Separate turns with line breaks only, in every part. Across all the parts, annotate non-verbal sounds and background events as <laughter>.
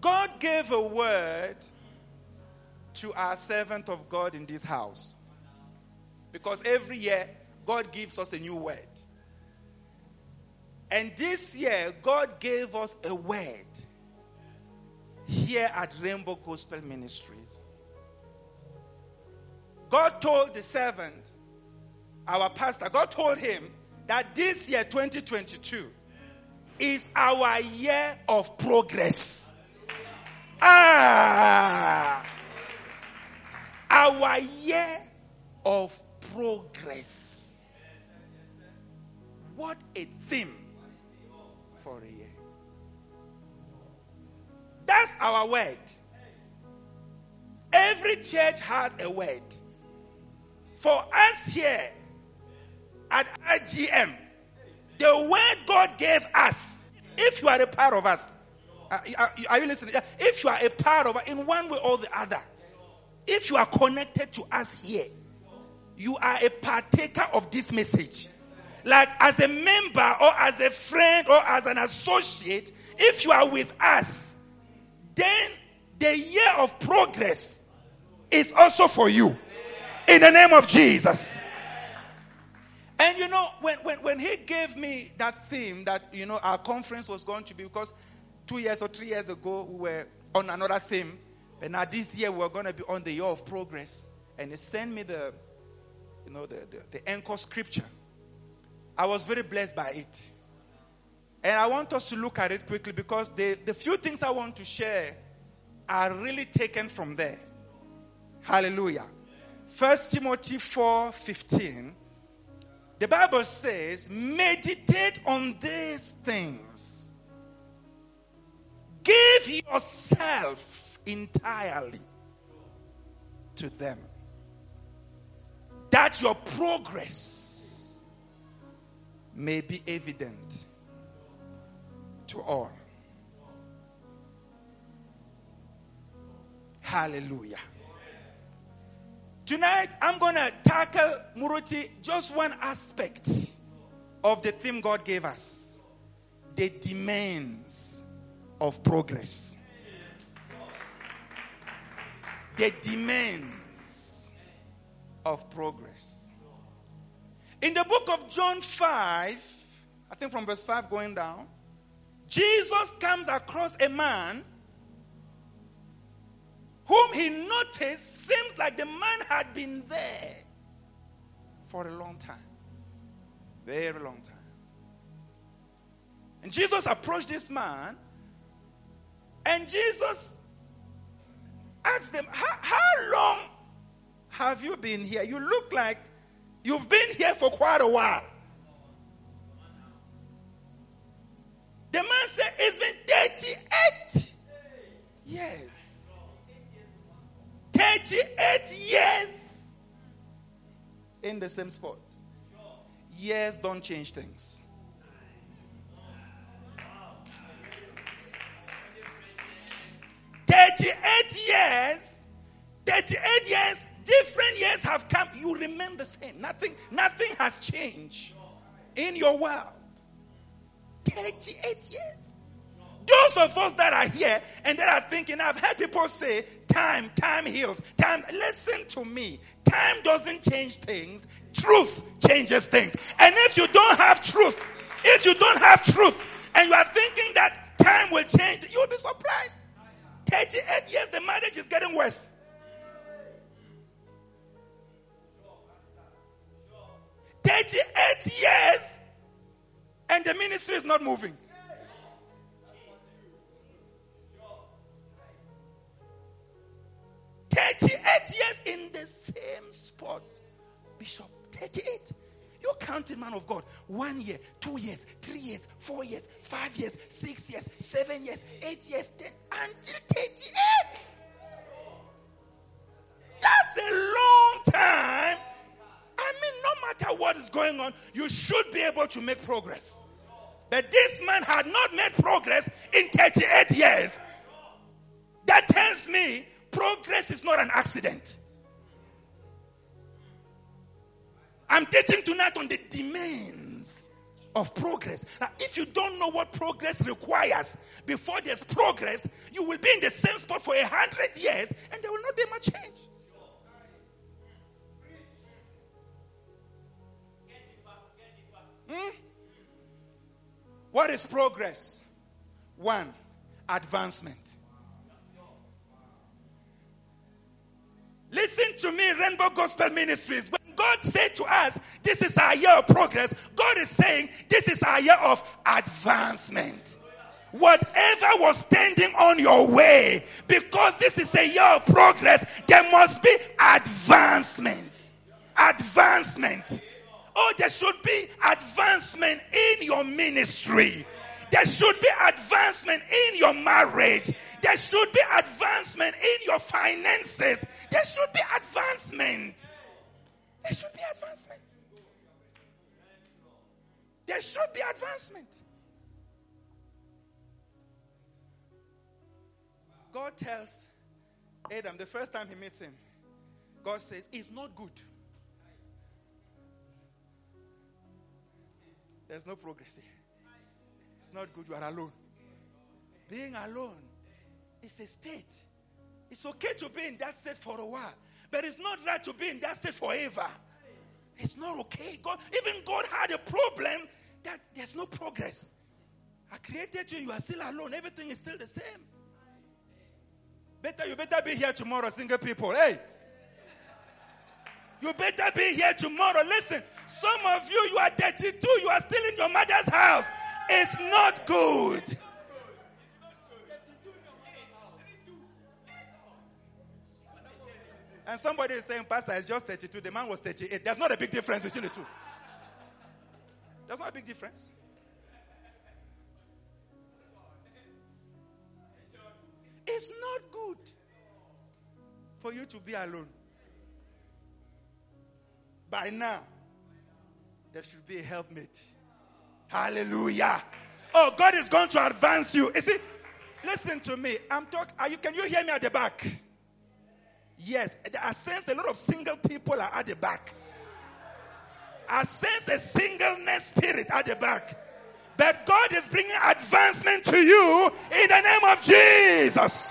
God gave a word to our servant of God in this house. Because every year, God gives us a new word. And this year, God gave us a word here at Rainbow Gospel Ministries. God told the servant, our pastor, God told him that this year, 2022, is our year of progress. Ah! Our year of progress. What a theme for a year. That's our word. Every church has a word. For us here at RGM, the word God gave us, if you are a part of us, uh, are, are you listening? If you are a part of in one way or the other, if you are connected to us here, you are a partaker of this message. Like as a member or as a friend or as an associate, if you are with us, then the year of progress is also for you. In the name of Jesus. And you know, when, when, when he gave me that theme that, you know, our conference was going to be, because two years or three years ago, we were on another theme. And now this year, we're going to be on the year of progress. And he sent me the, you know, the, the, the anchor scripture. I was very blessed by it. And I want us to look at it quickly because the, the few things I want to share are really taken from there. Hallelujah. First Timothy 4 15. The Bible says, meditate on these things. Give yourself entirely to them. That your progress may be evident to all. Hallelujah. Tonight, I'm going to tackle Muruti just one aspect of the theme God gave us the demands of progress. The demands of progress. In the book of John 5, I think from verse 5 going down, Jesus comes across a man whom he noticed seems like the man had been there for a long time. Very long time. And Jesus approached this man, and Jesus asked them, How, long have you been here? You look like you've been here for quite a while. The man said, It's been 38 years. 38 years in the same spot. Years don't change things. Thirty-eight years, thirty-eight years, different years have come. You remain the same. Nothing, nothing has changed in your world. Thirty-eight years. Those of us that are here and that are thinking, I've heard people say, time, time heals. Time, listen to me. Time doesn't change things. Truth changes things. And if you don't have truth, if you don't have truth, and you are thinking that time will change, you will be surprised. 38 years, the marriage is getting worse. Thirty-eight years, and the ministry is not moving. 38 years in the same spot. Bishop, 38. You're counting, man of God. One year, two years, three years, four years, five years, six years, seven years, eight years, ten, until 38. That's a long time. I mean, no matter what is going on, you should be able to make progress. But this man had not made progress in 38 years. That tells me Progress is not an accident. I'm teaching tonight on the demands of progress. Now, if you don't know what progress requires before there's progress, you will be in the same spot for a hundred years and there will not be much change. Hmm? What is progress? One, advancement. Listen to me, Rainbow Gospel Ministries. God said to us, this is our year of progress, God is saying, this is our year of advancement. Whatever was standing on your way, because this is a year of progress, there must be advancement. Advancement. Oh, there should be advancement in your ministry. There should be advancement in your marriage. There should be advancement in your finances. There should be advancement. There should be advancement. There should be advancement. God tells Adam the first time he meets him, God says, It's not good. There's no progress here. It's not good. You are alone. Being alone is a state. It's okay to be in that state for a while, but it's not right to be in that state forever. It's not okay. God, even God had a problem that there's no progress. I created you, you are still alone. Everything is still the same. Better, you better be here tomorrow, single people. Hey. You better be here tomorrow. Listen, some of you, you are 32, you are still in your mother's house. It's not good. And somebody is saying, Pastor, it's just 32. The man was 38. There's not a big difference between the two. There's not a big difference. It's not good for you to be alone. By now, there should be a helpmate. Hallelujah. Oh, God is going to advance you. You see, listen to me. I'm talking. Are you? Can you hear me at the back? Yes, I sense a lot of single people are at the back. I sense a singleness spirit at the back. But God is bringing advancement to you in the name of Jesus.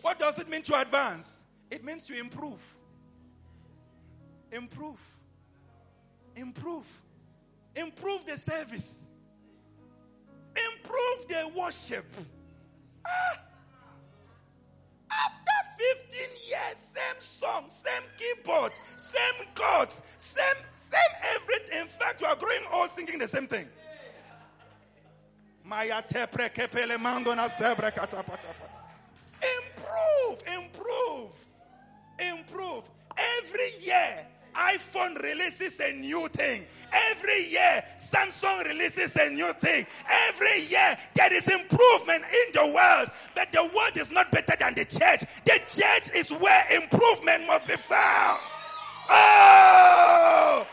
What does it mean to advance? It means to improve. Improve. Improve. Improve the service. Improve the worship. Ah. After 15 years, same song, same keyboard, same chords, same, same everything. In fact, you are growing old singing the same thing. Improve, improve, improve. Every year, iPhone releases a new thing. Every year, Samsung releases a new thing. Every year, there is improvement in the world. But the world is not better than the church. The church is where improvement must be found. Oh!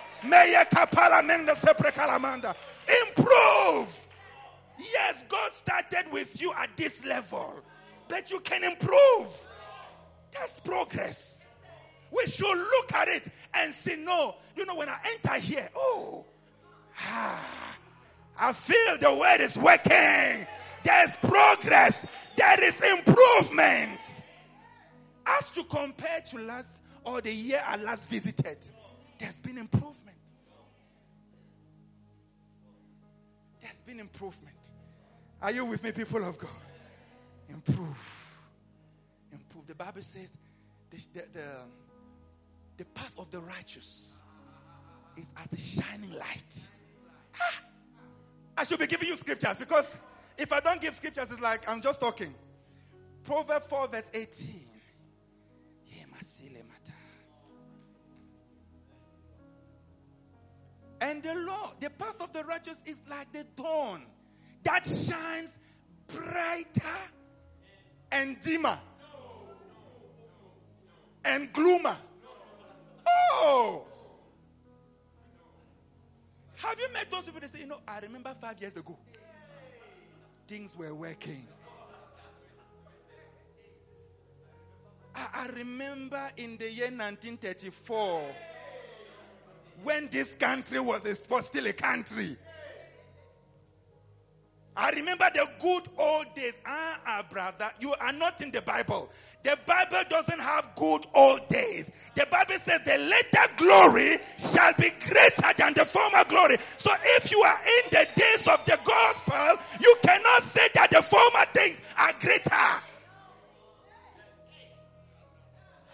Improve. Yes, God started with you at this level, but you can improve. That's progress. We should look at it and say, no, you know, when I enter here, oh, ah, I feel the word is working. There's progress. There is improvement. As to compare to last or the year I last visited, there's been improvement. There's been improvement. Are you with me, people of God? Improve. Improve. The Bible says the, the, the the path of the righteous is as a shining light. Ah! I should be giving you scriptures because if I don't give scriptures, it's like I'm just talking. Proverbs 4, verse 18. And the law, the path of the righteous is like the dawn that shines brighter and dimmer and gloomer Oh! Have you met those people that say, you know, I remember five years ago, things were working. I, I remember in the year 1934, when this country was, a, was still a country. I remember the good old days. Ah, ah, brother, you are not in the Bible. The Bible doesn't have good old days. The Bible says the later glory shall be greater than the former glory. So if you are in the days of the gospel, you cannot say that the former things are greater.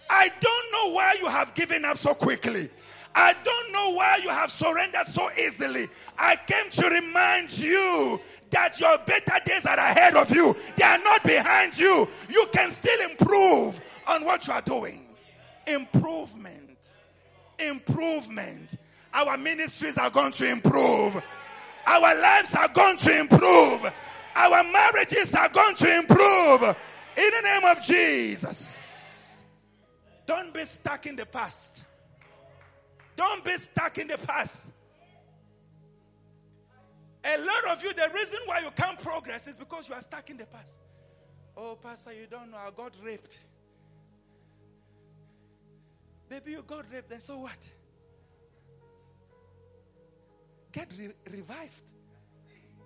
I don't know why you have given up so quickly. I don't know why you have surrendered so easily. I came to remind you that your better days are ahead of you. They are not behind you. You can still improve on what you are doing. Improvement. Improvement. Our ministries are going to improve. Our lives are going to improve. Our marriages are going to improve. In the name of Jesus. Don't be stuck in the past. Don't be stuck in the past. A lot of you, the reason why you can't progress is because you are stuck in the past. Oh, Pastor, you don't know, I got raped. Baby, you got raped, and so what? Get re- revived.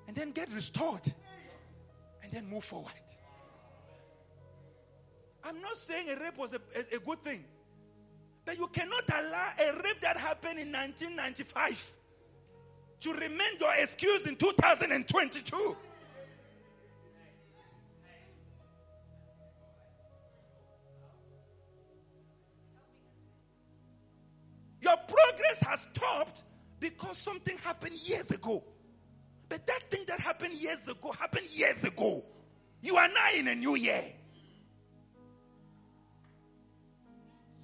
And then get restored. And then move forward. I'm not saying a rape was a, a, a good thing. But you cannot allow a rape that happened in 1995 to remain your excuse in 2022. Your progress has stopped because something happened years ago. But that thing that happened years ago happened years ago. You are now in a new year.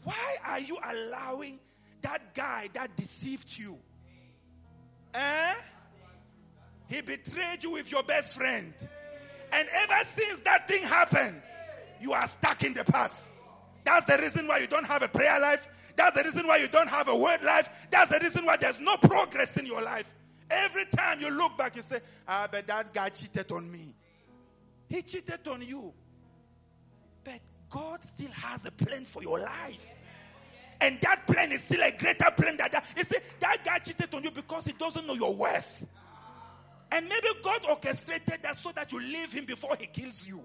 Why are you allowing that guy that deceived you? Eh? He betrayed you with your best friend. And ever since that thing happened, you are stuck in the past. That's the reason why you don't have a prayer life. That's the reason why you don't have a word life. That's the reason why there's no progress in your life. Every time you look back, you say, Ah, but that guy cheated on me. He cheated on you. But God still has a plan for your life. And that plan is still a greater plan than that. You see, that guy cheated on you because he doesn't know your worth. And maybe God orchestrated that so that you leave him before he kills you.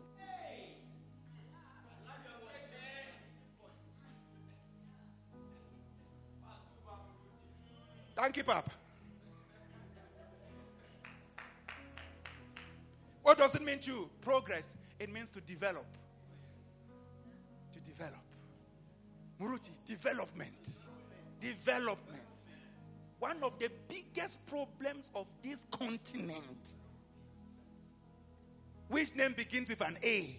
Thank you, Papa. What does it mean to you? progress? It means to develop. To develop. Muruti, development. Development. One of the biggest problems of this continent, which name begins with an A?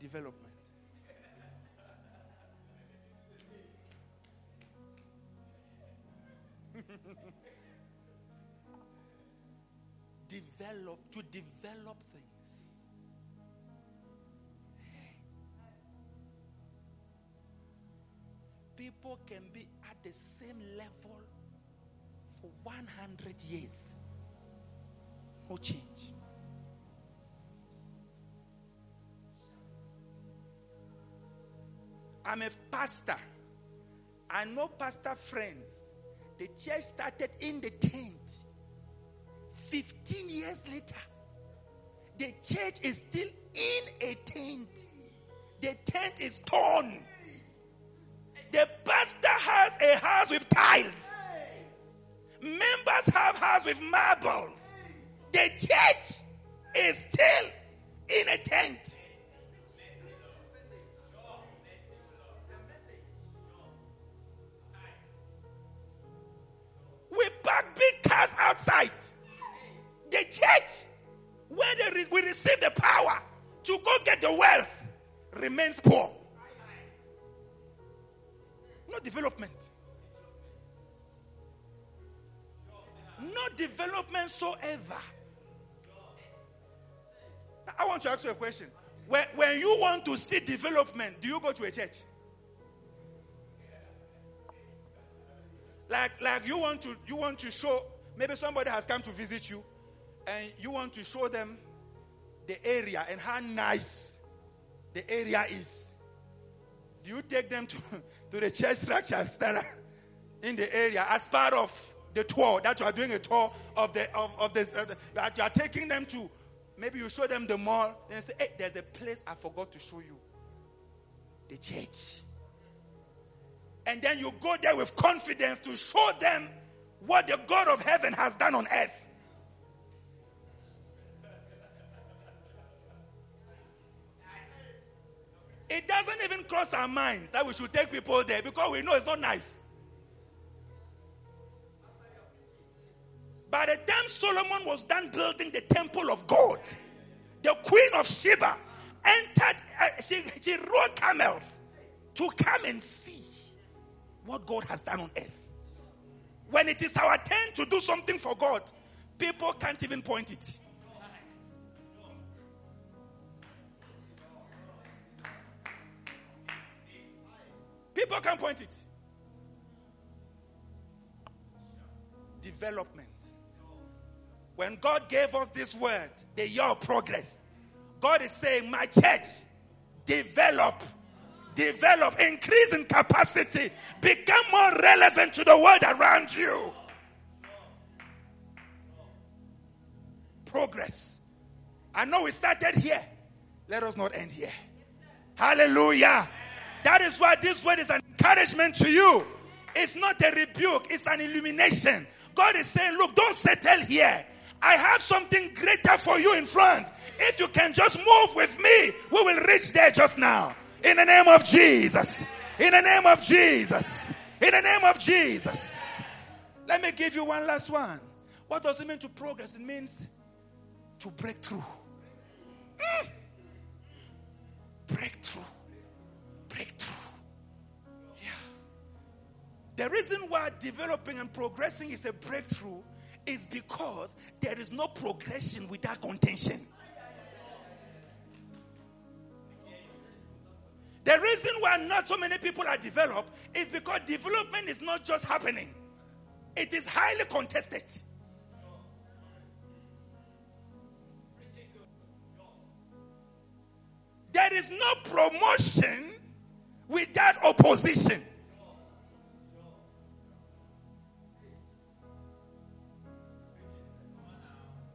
Development. <laughs> develop to develop things. People can be at the same level for 100 years. No change. I'm a pastor. I know pastor friends. The church started in the tent. 15 years later, the church is still in a tent. The tent is torn. The pastor has a house with tiles. Members have house with marbles. The church is still in a tent. Outside. The church, where re- we receive the power to go get the wealth, remains poor. No development. No development so ever. I want to ask you a question. When, when you want to see development, do you go to a church? Like, like you want to you want to show maybe somebody has come to visit you and you want to show them the area and how nice the area is. Do you take them to, <laughs> to the church structures that are in the area as part of the tour that you are doing a tour of the of, of this uh, that you are taking them to maybe you show them the mall then say hey there's a place i forgot to show you the church and then you go there with confidence to show them what the god of heaven has done on earth it doesn't even cross our minds that we should take people there because we know it's not nice By the time Solomon was done building the temple of God, the queen of Sheba entered, uh, she, she rode camels to come and see what God has done on earth. When it is our turn to do something for God, people can't even point it. People can't point it. Development. When God gave us this word, the year of progress, God is saying, My church, develop, develop, increase in capacity, become more relevant to the world around you. Progress. I know we started here. Let us not end here. Hallelujah. That is why this word is an encouragement to you. It's not a rebuke, it's an illumination. God is saying, Look, don't settle here. I have something greater for you in front. If you can just move with me, we will reach there just now. In the name of Jesus. In the name of Jesus. In the name of Jesus. Let me give you one last one. What does it mean to progress? It means to break through. Mm. Breakthrough. Breakthrough. Yeah. The reason why developing and progressing is a breakthrough is because there is no progression without contention. The reason why not so many people are developed is because development is not just happening, it is highly contested. There is no promotion without opposition.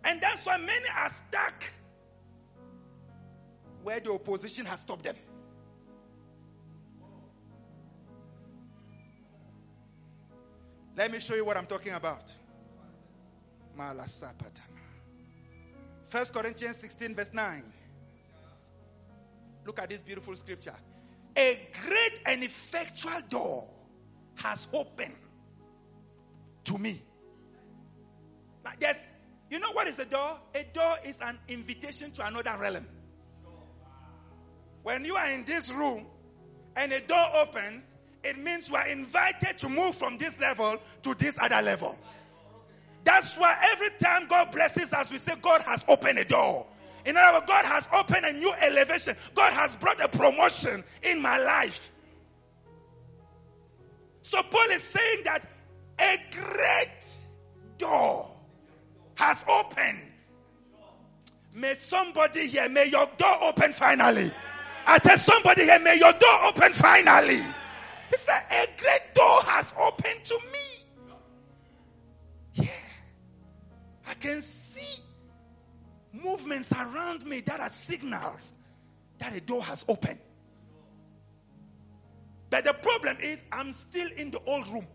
And that's why many are stuck where the opposition has stopped them. Let me show you what I'm talking about. First Corinthians 16, verse 9. Look at this beautiful scripture. A great and effectual door has opened to me. Like there's you know what is a door? A door is an invitation to another realm. When you are in this room and a door opens, it means you are invited to move from this level to this other level. That's why every time God blesses us, we say, God has opened a door. In other words, God has opened a new elevation. God has brought a promotion in my life. So Paul is saying that a great door has opened. May somebody here, may your door open finally. I tell somebody here, may your door open finally. He said, a great door has opened to me. Yeah. I can see movements around me that are signals that a door has opened. But the problem is, I'm still in the old room.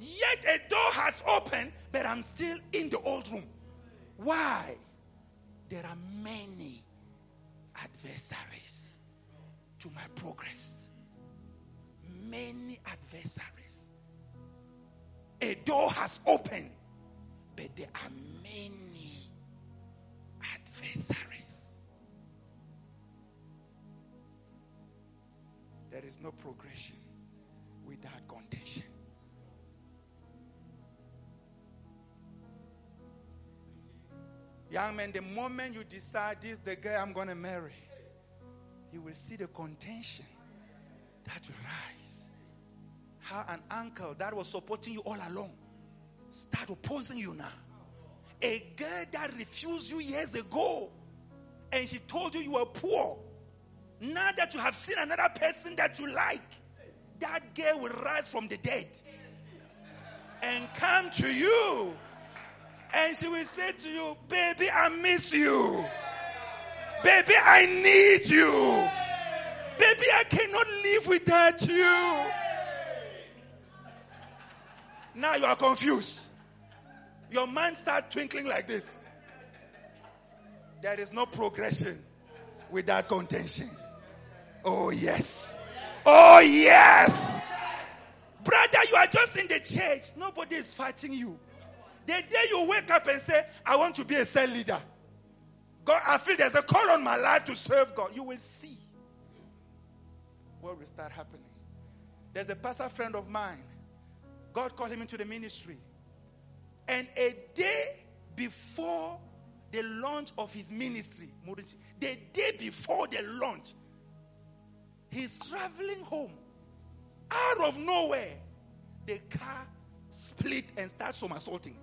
Yet a door has opened, but I'm still in the old room. Why? There are many adversaries to my progress. Many adversaries. A door has opened, but there are many adversaries. There is no progression without contention. Young man, the moment you decide this the girl I'm going to marry, you will see the contention that will rise. How an uncle that was supporting you all along start opposing you now. A girl that refused you years ago and she told you you were poor Now that you have seen another person that you like, that girl will rise from the dead and come to you. And she will say to you, Baby, I miss you. Baby, I need you. Baby, I cannot live without you. Now you are confused. Your mind start twinkling like this. There is no progression without contention. Oh, yes. Oh, yes. Brother, you are just in the church. Nobody is fighting you. The day you wake up and say, I want to be a cell leader, God, I feel there's a call on my life to serve God, you will see what will start happening. There's a pastor friend of mine. God called him into the ministry. And a day before the launch of his ministry, the day before the launch, he's traveling home. Out of nowhere, the car split and starts somersaulting.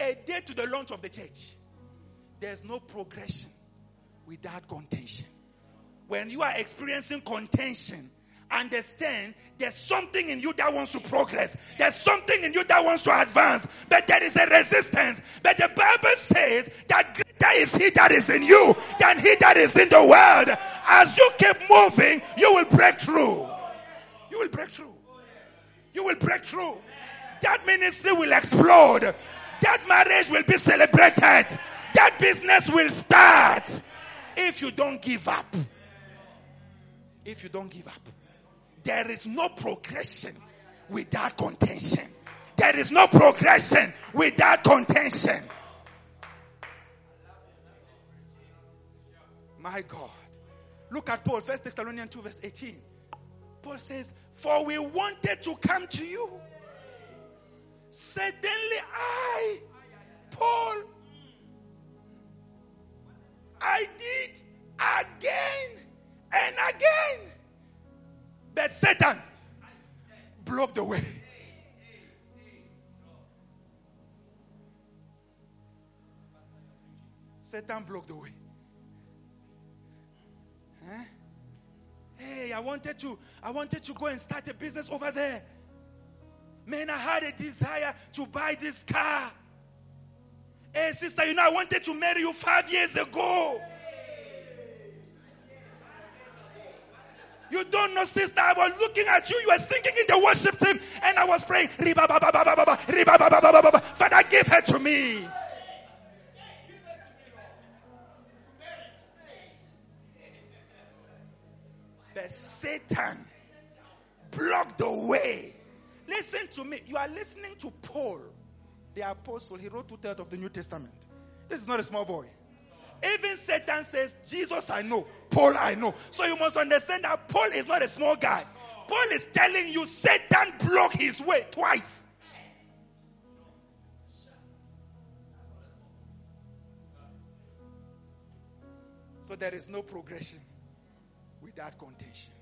A day to the launch of the church. There's no progression without contention. When you are experiencing contention, understand there's something in you that wants to progress. There's something in you that wants to advance, but there is a resistance. But the Bible says that greater is he that is in you than he that is in the world. As you keep moving, you will break through. You will break through. You will break through. That ministry will explode. That marriage will be celebrated. That business will start. If you don't give up. If you don't give up. There is no progression without contention. There is no progression without contention. My God. Look at Paul, First Thessalonians 2, verse 18. Paul says, For we wanted to come to you. Suddenly I, Paul, I did again and again but Satan blocked the way. Satan blocked the way. Huh? Hey, I wanted to, I wanted to go and start a business over there. Man, I had a desire to buy this car. Hey, sister, you know, I wanted to marry you five years ago. You don't know, sister. I was looking at you. You were singing in the worship team, and I was praying. Father, give her to me. But Satan blocked the way. Listen to me. You are listening to Paul, the apostle. He wrote two thirds of the New Testament. This is not a small boy. Even Satan says, Jesus I know, Paul I know. So you must understand that Paul is not a small guy. Paul is telling you Satan blocked his way twice. So there is no progression without contention.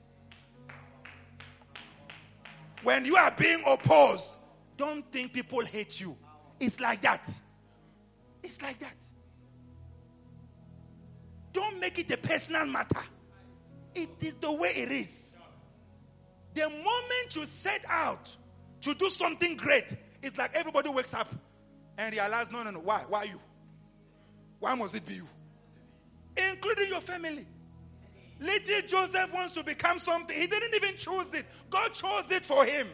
When you are being opposed, don't think people hate you. It's like that. It's like that. Don't make it a personal matter. It is the way it is. The moment you set out to do something great, it's like everybody wakes up and realizes, no, no, no, why? Why you? Why must it be you? Including your family. Little Joseph wants to become something. He didn't even choose it. God chose it for him.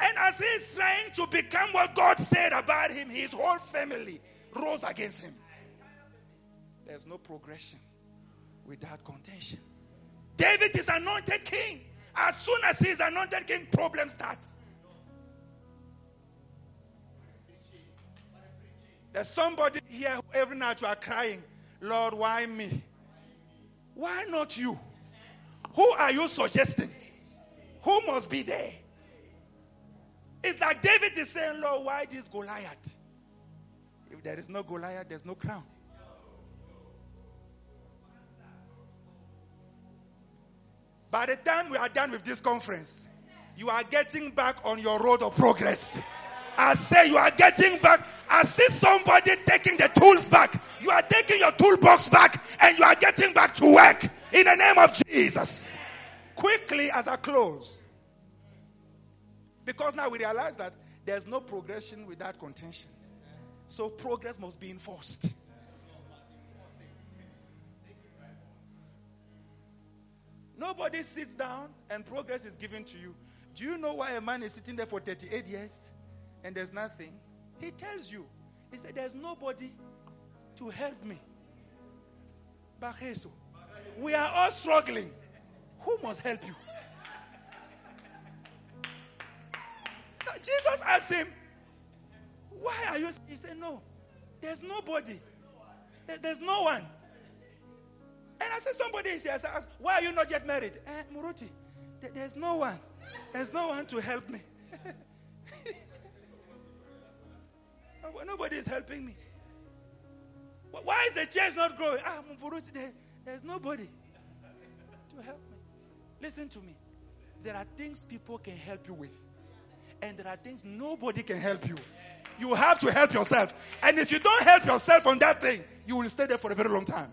And as he's trying to become what God said about him, his whole family rose against him. There's no progression without contention. David is anointed king. As soon as he is anointed king, problem starts. There's somebody here every night you are crying, Lord, why me? Why not you? Who are you suggesting? Who must be there? It's like David is saying, Lord, why this Goliath? If there is no Goliath, there's no crown. By the time we are done with this conference, you are getting back on your road of progress. I say you are getting back. I see somebody taking the tools back. You are taking your toolbox back and you are getting back to work in the name of Jesus. Quickly as I close. Because now we realize that there's no progression without contention. So progress must be enforced. Nobody sits down and progress is given to you. Do you know why a man is sitting there for 38 years and there's nothing? He tells you. He said, There's nobody to help me. We are all struggling. Who must help you? Jesus asked him, Why are you? He said, No, there's nobody. There's no one. And I said, Somebody is here. I said, Why are you not yet married? Eh, Muruti, there's no one. There's no one to help me. Nobody is helping me. Why is the church not growing? Ah, there's nobody to help me. Listen to me. There are things people can help you with, and there are things nobody can help you. You have to help yourself. And if you don't help yourself on that thing, you will stay there for a very long time.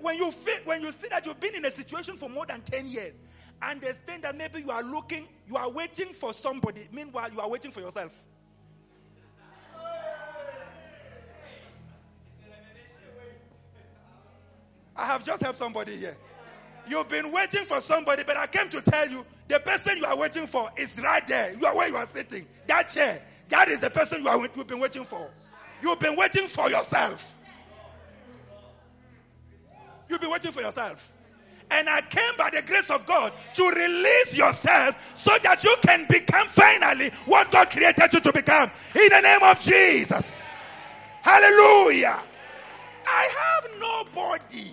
When you feel, when you see that you've been in a situation for more than 10 years, understand that maybe you are looking, you are waiting for somebody. Meanwhile, you are waiting for yourself. I have just helped somebody here. You've been waiting for somebody, but I came to tell you the person you are waiting for is right there. You are where you are sitting. That chair. That is the person you are, you've been waiting for. You've been waiting for yourself. You've been waiting for yourself. And I came by the grace of God to release yourself so that you can become finally what God created you to become. In the name of Jesus. Hallelujah. I have nobody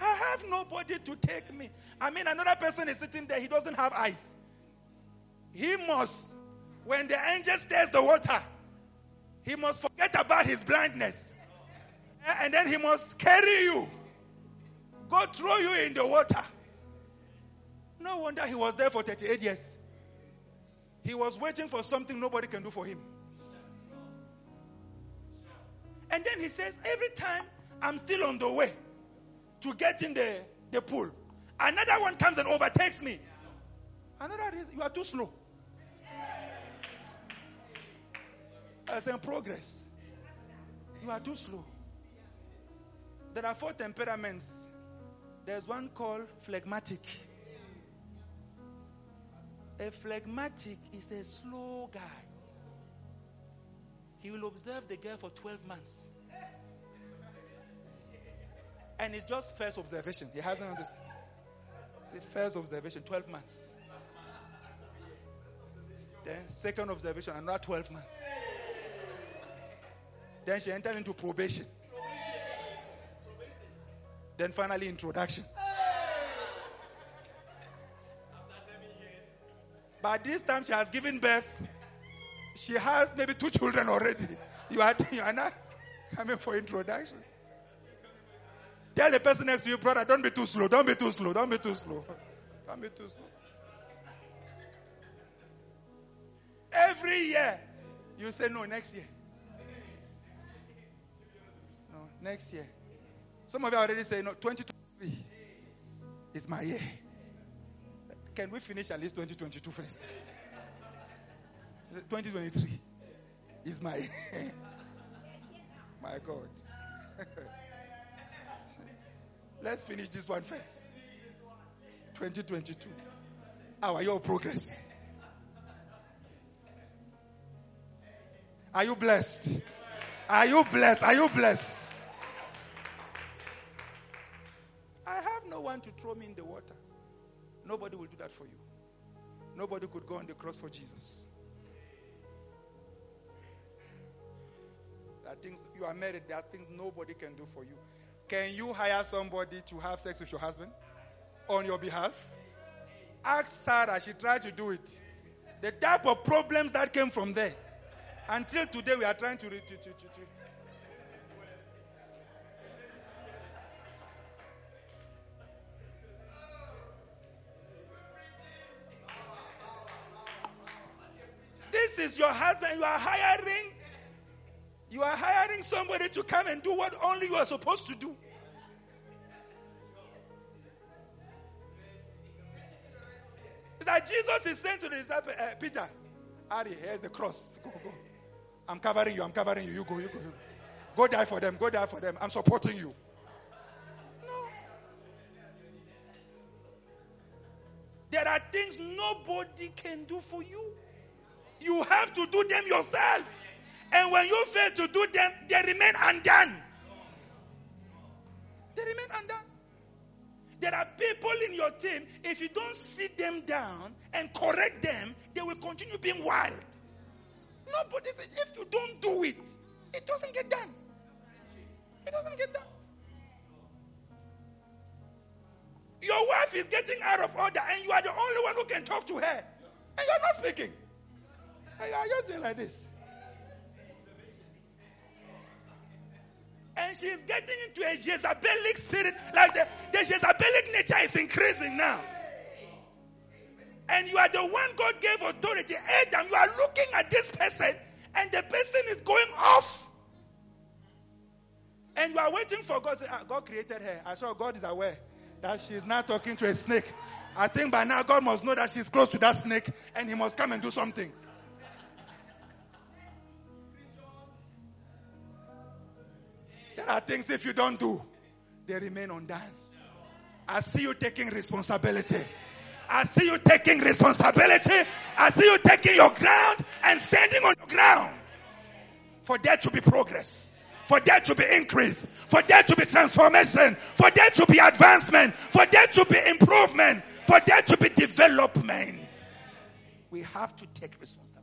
I have nobody to take me. I mean, another person is sitting there, he doesn't have eyes. He must, when the angel stirs the water, he must forget about his blindness. And then he must carry you, go throw you in the water. No wonder he was there for 38 years. He was waiting for something nobody can do for him. And then he says, Every time I'm still on the way, to get in the, the pool. Another one comes and overtakes me. Another reason, you are too slow. I say progress. You are too slow. There are four temperaments. There's one called phlegmatic. A phlegmatic is a slow guy. He will observe the girl for 12 months. And it's just first observation. He hasn't understood. It's the first observation, 12 months. Then second observation, another 12 months. Then she entered into probation. Then finally introduction. By this time she has given birth. She has maybe two children already. You are, you are not coming for introduction. Tell the person next to you, brother, don't be too slow. Don't be too slow. Don't be too slow. Don't be too slow. Every year, you say no next year. No, next year. Some of you already say no, 2023 is my year. Can we finish at least 2022 first? 2023 is my <laughs> my God. <laughs> Let's finish this one first. 2022. How are your progress? Are you blessed? Are you blessed? Are you blessed? One to throw me in the water. Nobody will do that for you. Nobody could go on the cross for Jesus. There are things you are married, there are things nobody can do for you. Can you hire somebody to have sex with your husband on your behalf? Ask Sarah, she tried to do it. The type of problems that came from there. Until today, we are trying to. to, to, to, is your husband, you are hiring, you are hiring somebody to come and do what only you are supposed to do. It's like Jesus is saying to the disciple, uh, Peter, Ari, here's the cross. Go, go. I'm covering you. I'm covering you. You go, you go. You go. Go die for them. Go die for them. I'm supporting you. No. There are things nobody can do for you. You have to do them yourself. And when you fail to do them, they remain undone. They remain undone. There are people in your team, if you don't sit them down and correct them, they will continue being wild. Nobody says, if you don't do it, it doesn't get done. It doesn't get done. Your wife is getting out of order, and you are the only one who can talk to her. And you're not speaking. And you are just doing like this. And she is getting into a Jezebelic spirit. Like the, the Jezebelic nature is increasing now. And you are the one God gave authority. Adam, you are looking at this person, and the person is going off. And you are waiting for God. Ah, God created her. I saw God is aware that she is now talking to a snake. I think by now God must know that she's close to that snake and he must come and do something. Are things if you don't do, they remain undone. I see you taking responsibility. I see you taking responsibility. I see you taking your ground and standing on your ground. For there to be progress. For there to be increase. For there to be transformation. For there to be advancement. For there to be improvement. For there to be development. We have to take responsibility.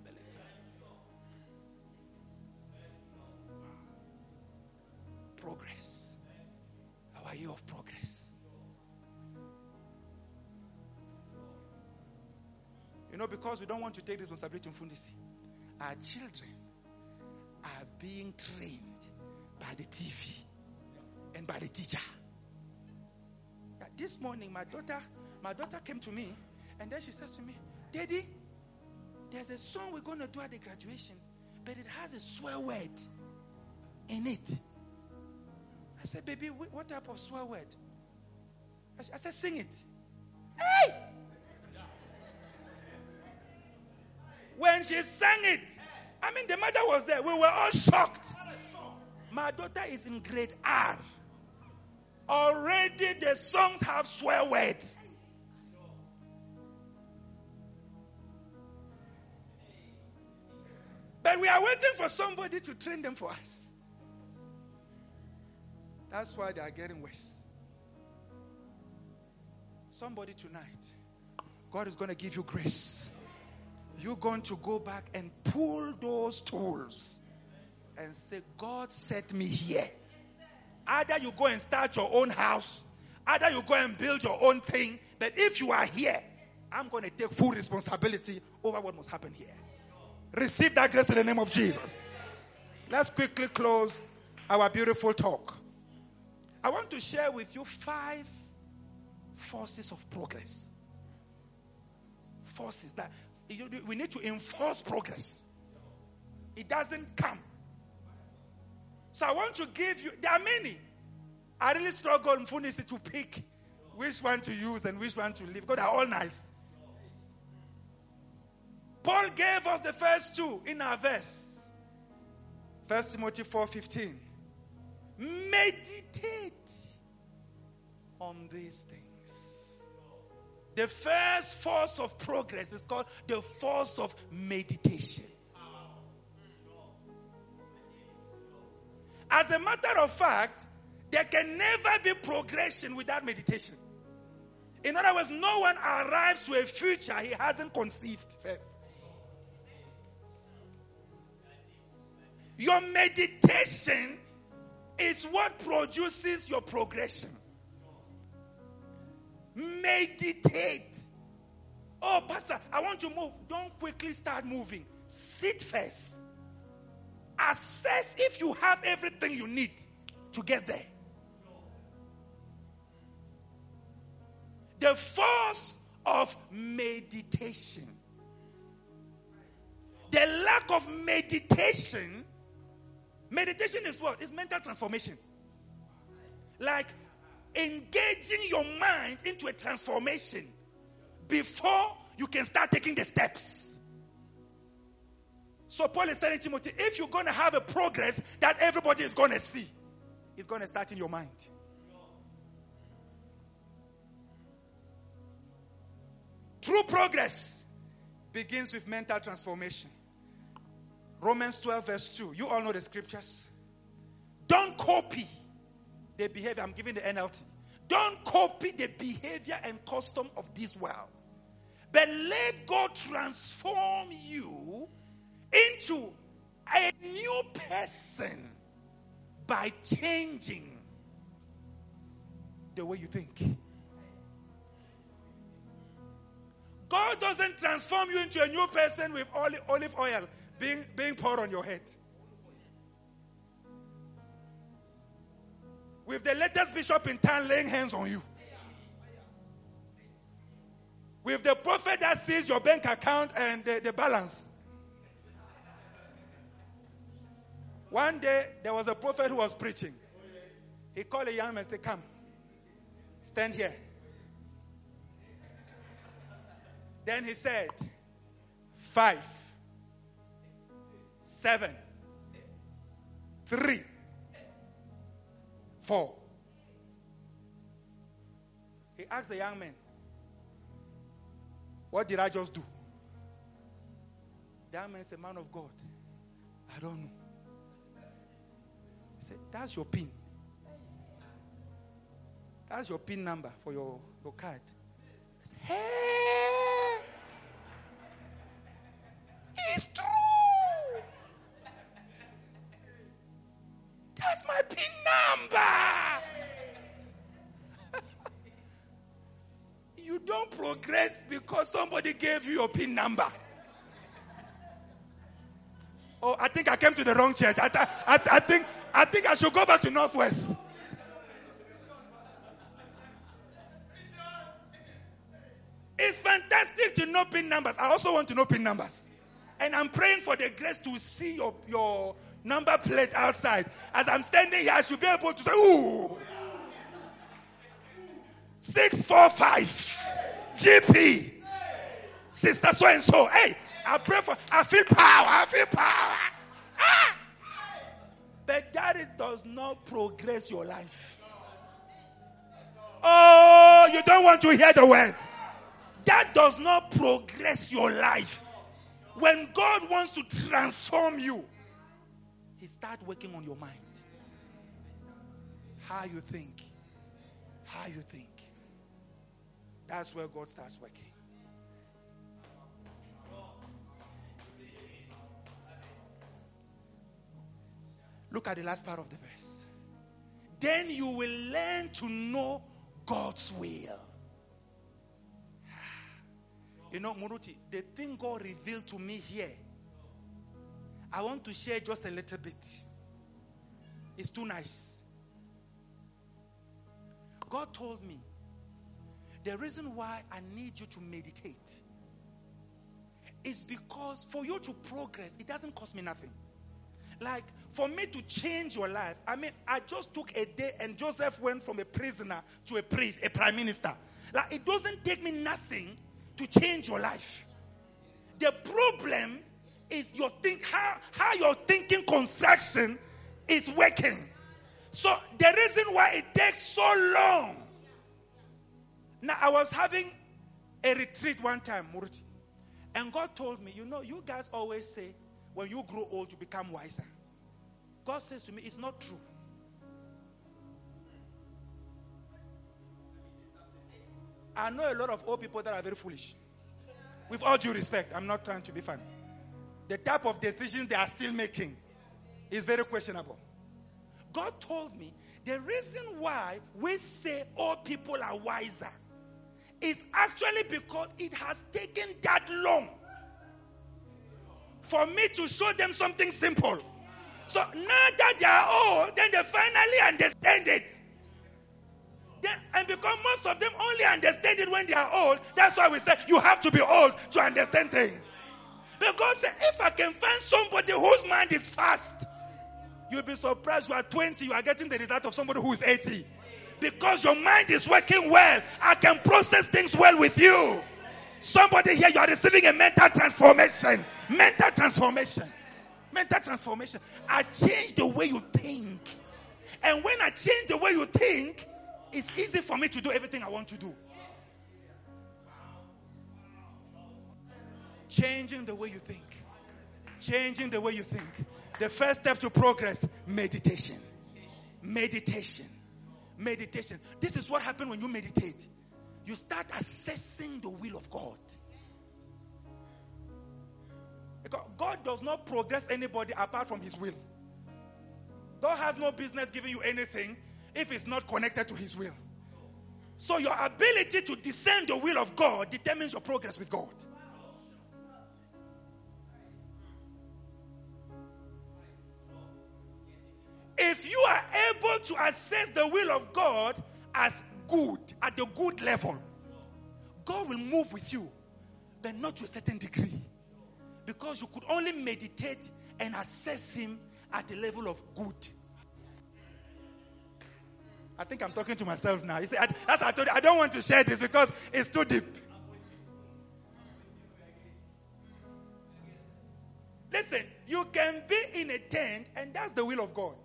You know, because we don't want to take responsibility in Fundisi, our children are being trained by the TV and by the teacher. This morning, my daughter, my daughter came to me, and then she says to me, "Daddy, there's a song we're going to do at the graduation, but it has a swear word in it." I said, "Baby, what type of swear word?" I said, "Sing it." Hey! When she sang it, I mean, the mother was there. We were all shocked. My daughter is in grade R. Already the songs have swear words. But we are waiting for somebody to train them for us. That's why they are getting worse. Somebody tonight, God is going to give you grace. You're going to go back and pull those tools and say, God set me here. Either you go and start your own house, either you go and build your own thing. But if you are here, I'm going to take full responsibility over what must happen here. Receive that grace in the name of Jesus. Let's quickly close our beautiful talk. I want to share with you five forces of progress. Forces that we need to enforce progress. It doesn't come. So I want to give you, there are many. I really struggle in Funisi to pick which one to use and which one to leave because they're all nice. Paul gave us the first two in our verse. First Timothy 4:15. Meditate on these things. The first force of progress is called the force of meditation. As a matter of fact, there can never be progression without meditation. In other words, no one arrives to a future he hasn't conceived first. Your meditation is what produces your progression. Meditate. Oh, Pastor, I want to move. Don't quickly start moving. Sit first. Assess if you have everything you need to get there. The force of meditation. the lack of meditation, meditation is what? It's mental transformation. Like engaging your mind into a transformation before you can start taking the steps. So Paul is telling Timothy, if you're going to have a progress that everybody is going to see, it's going to start in your mind. True progress begins with mental transformation. Romans 12, verse 2. You all know the scriptures. Don't copy the behavior. I'm giving the NLT. Don't copy the behavior and custom of this world. But let God transform you into a new person by changing the way you think. God doesn't transform you into a new person with olive oil being, being poured on your head. With the latest bishop in town laying hands on you. With the prophet that sees your bank account and the, the balance. One day, there was a prophet who was preaching. He called a young man and said, Come, stand here. Then he said, Five, seven, three, four. He asked the young man, What did I just do? The young man said, Man of God, I don't know. He said, That's your pin. That's your pin number for your, your card. I said, Hey! It's true. That's my PIN number. <laughs> you don't progress because somebody gave you your PIN number. Oh, I think I came to the wrong church. I, th- I, th- I think I think I should go back to Northwest. It's fantastic to know PIN numbers. I also want to know PIN numbers. And I'm praying for the grace to see your, your number plate outside. As I'm standing here, I should be able to say, Ooh, 645 GP. Sister so and so. Hey, I pray for, I feel power, I feel power. Ah! But that does not progress your life. Oh, you don't want to hear the word. That does not progress your life. When God wants to transform you, He starts working on your mind. How you think. How you think. That's where God starts working. Look at the last part of the verse. Then you will learn to know God's will. <sighs> You know, Muruti, the thing God revealed to me here, I want to share just a little bit. It's too nice. God told me the reason why I need you to meditate is because for you to progress, it doesn't cost me nothing. Like for me to change your life, I mean, I just took a day and Joseph went from a prisoner to a priest, a prime minister. Like it doesn't take me nothing to change your life. The problem is your think how, how your thinking construction is working. So the reason why it takes so long. Now I was having a retreat one time, Murti, and God told me, you know, you guys always say when you grow old you become wiser. God says to me, it's not true. I know a lot of old people that are very foolish. With all due respect, I'm not trying to be funny. The type of decisions they are still making is very questionable. God told me the reason why we say all people are wiser is actually because it has taken that long for me to show them something simple. So now that they are old, then they finally understand it. And because most of them only understand it when they are old, that's why we say you have to be old to understand things. Because if I can find somebody whose mind is fast, you'll be surprised you are 20, you are getting the result of somebody who is 80. Because your mind is working well, I can process things well with you. Somebody here, you are receiving a mental transformation. Mental transformation. Mental transformation. I change the way you think. And when I change the way you think, it's easy for me to do everything I want to do. Changing the way you think. Changing the way you think. The first step to progress meditation. Meditation. Meditation. This is what happens when you meditate. You start assessing the will of God. Because God does not progress anybody apart from His will. God has no business giving you anything if it's not connected to His will. So, your ability to discern the will of God determines your progress with God. If you are able to assess the will of God as good, at the good level, God will move with you, but not to a certain degree. Because you could only meditate and assess Him at the level of good. I think I'm talking to myself now. You see, I, that's I told you, I don't want to share this because it's too deep. Listen, you can be in a tent, and that's the will of God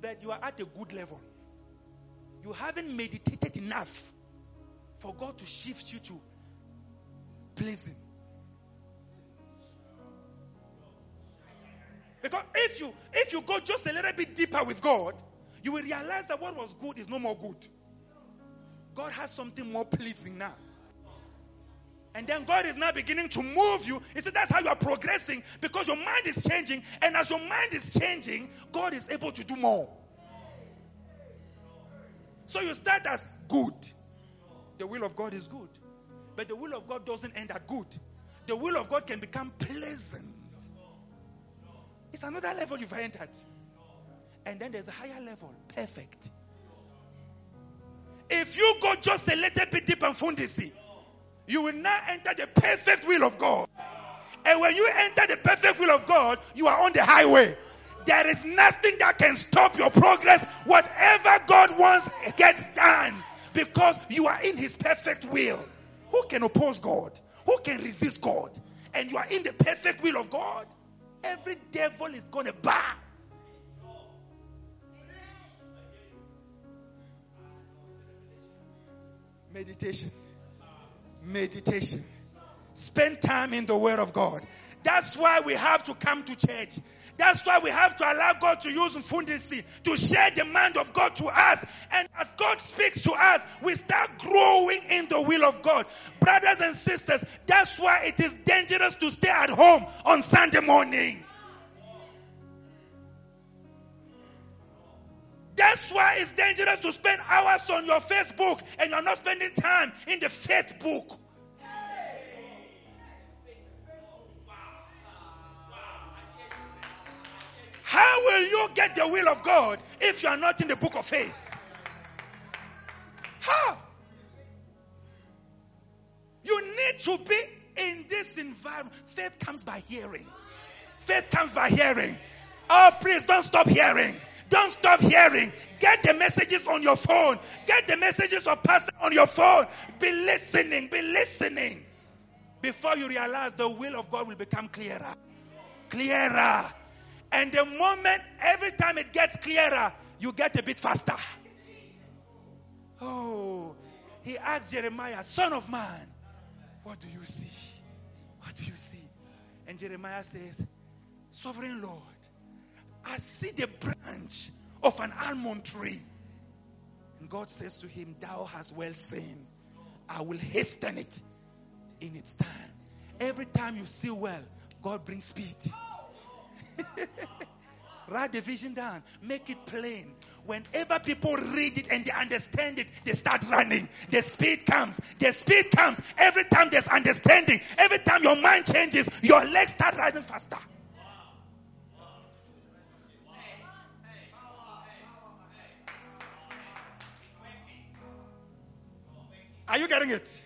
that you are at a good level. You haven't meditated enough for God to shift you to pleasing. Because if you if you go just a little bit deeper with God, you will realize that what was good is no more good. God has something more pleasing now. And then God is now beginning to move you. He said that's how you are progressing because your mind is changing. And as your mind is changing, God is able to do more. So you start as good. The will of God is good. But the will of God doesn't end at good. The will of God can become pleasant. It's another level you've entered. And then there's a higher level, perfect. If you go just a little bit deep and fundisi, you will now enter the perfect will of God. And when you enter the perfect will of God, you are on the highway. There is nothing that can stop your progress. Whatever God wants gets done because you are in His perfect will. Who can oppose God? Who can resist God? And you are in the perfect will of God. Every devil is going to bow. Meditation meditation. Spend time in the Word of God. That's why we have to come to church. That's why we have to allow God to use Fundisi to share the mind of God to us. And as God speaks to us, we start growing in the will of God. Brothers and sisters, that's why it is dangerous to stay at home on Sunday morning. That's why it's dangerous to spend hours on your Facebook and you're not spending time in the faith book. How will you get the will of God if you are not in the book of faith? How? You need to be in this environment. Faith comes by hearing. Faith comes by hearing. Oh, please don't stop hearing. Don't stop hearing. Get the messages on your phone. Get the messages of pastor on your phone. Be listening. Be listening. Before you realize the will of God will become clearer. Clearer. And the moment, every time it gets clearer, you get a bit faster. Oh, he asked Jeremiah, Son of man, what do you see? What do you see? And Jeremiah says, Sovereign Lord, I see the branch of an almond tree. And God says to him, Thou hast well seen. I will hasten it in its time. Every time you see well, God brings speed. <laughs> Write the vision down, make it plain. Whenever people read it and they understand it, they start running. The speed comes. The speed comes. Every time there's understanding, every time your mind changes, your legs start riding faster. Are you getting it?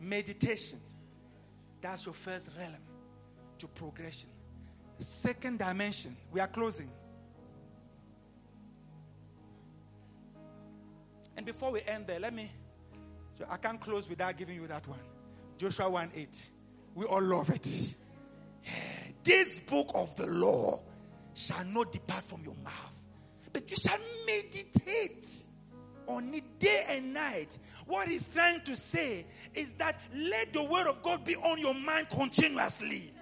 Meditation. That's your first realm to progression. Second dimension, we are closing. And before we end there, let me, I can't close without giving you that one. Joshua 1 8. We all love it. This book of the law shall not depart from your mouth, but you shall meditate on it day and night. What he's trying to say is that let the word of God be on your mind continuously.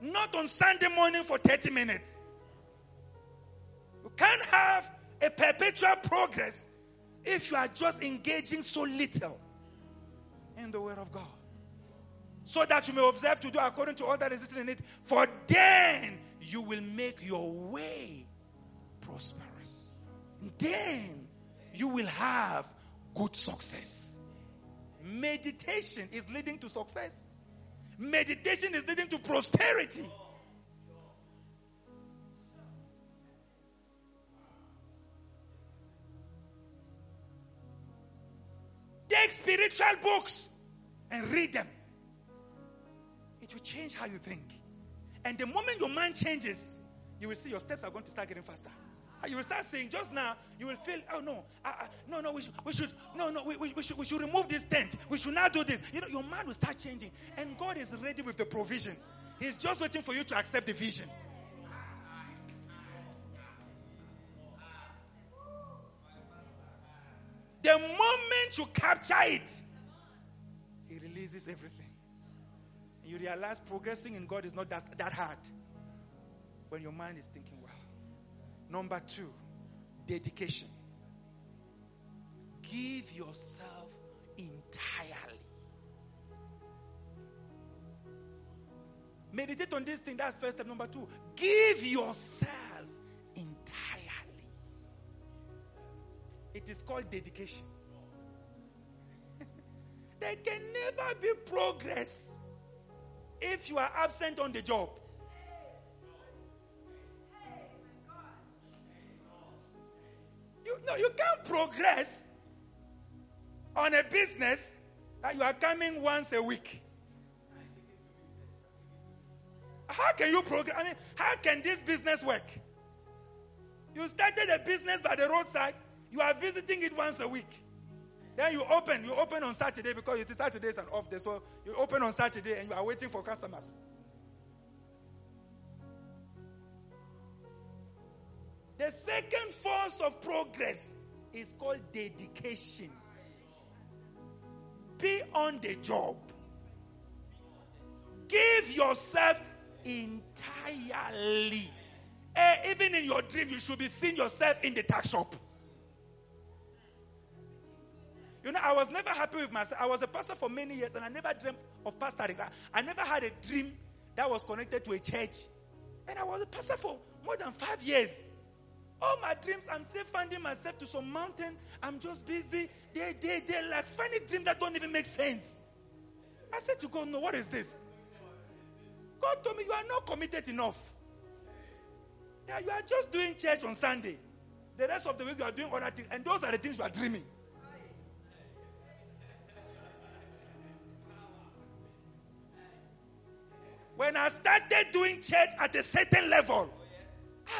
Not on Sunday morning for 30 minutes. You can't have a perpetual progress if you are just engaging so little in the word of God. So that you may observe to do according to all that is written in it. For then you will make your way prosperous. Then you will have good success. Meditation is leading to success. Meditation is leading to prosperity. Take spiritual books and read them. It will change how you think. And the moment your mind changes, you will see your steps are going to start getting faster. You will start saying, just now, you will feel, oh no, no, no, we should, we should, no, no, we, we, we, should, we should remove this tent. We should not do this. You know, your mind will start changing. And God is ready with the provision. He's just waiting for you to accept the vision. The moment you capture it, He releases everything. And you realize progressing in God is not that, that hard when your mind is thinking well. Number two, dedication. Give yourself entirely. Meditate on this thing. That's first step. Number two, give yourself entirely. It is called dedication. <laughs> there can never be progress if you are absent on the job. Know, you can't progress on a business that you are coming once a week. How can you progress? I mean, how can this business work? You started a business by the roadside, you are visiting it once a week. Then you open, you open on Saturday because it is Saturday is an off day. So you open on Saturday and you are waiting for customers. The second force of progress is called dedication. Be on the job. Give yourself entirely. Eh, even in your dream, you should be seeing yourself in the tax shop. You know, I was never happy with myself. I was a pastor for many years and I never dreamed of pastoring. I never had a dream that was connected to a church. And I was a pastor for more than five years. All my dreams, I'm still finding myself to some mountain. I'm just busy. They, they, they like funny dreams that don't even make sense. I said to God, no, what is this? God told me, you are not committed enough. Yeah, you are just doing church on Sunday. The rest of the week you are doing other things. And those are the things you are dreaming. When I started doing church at a certain level,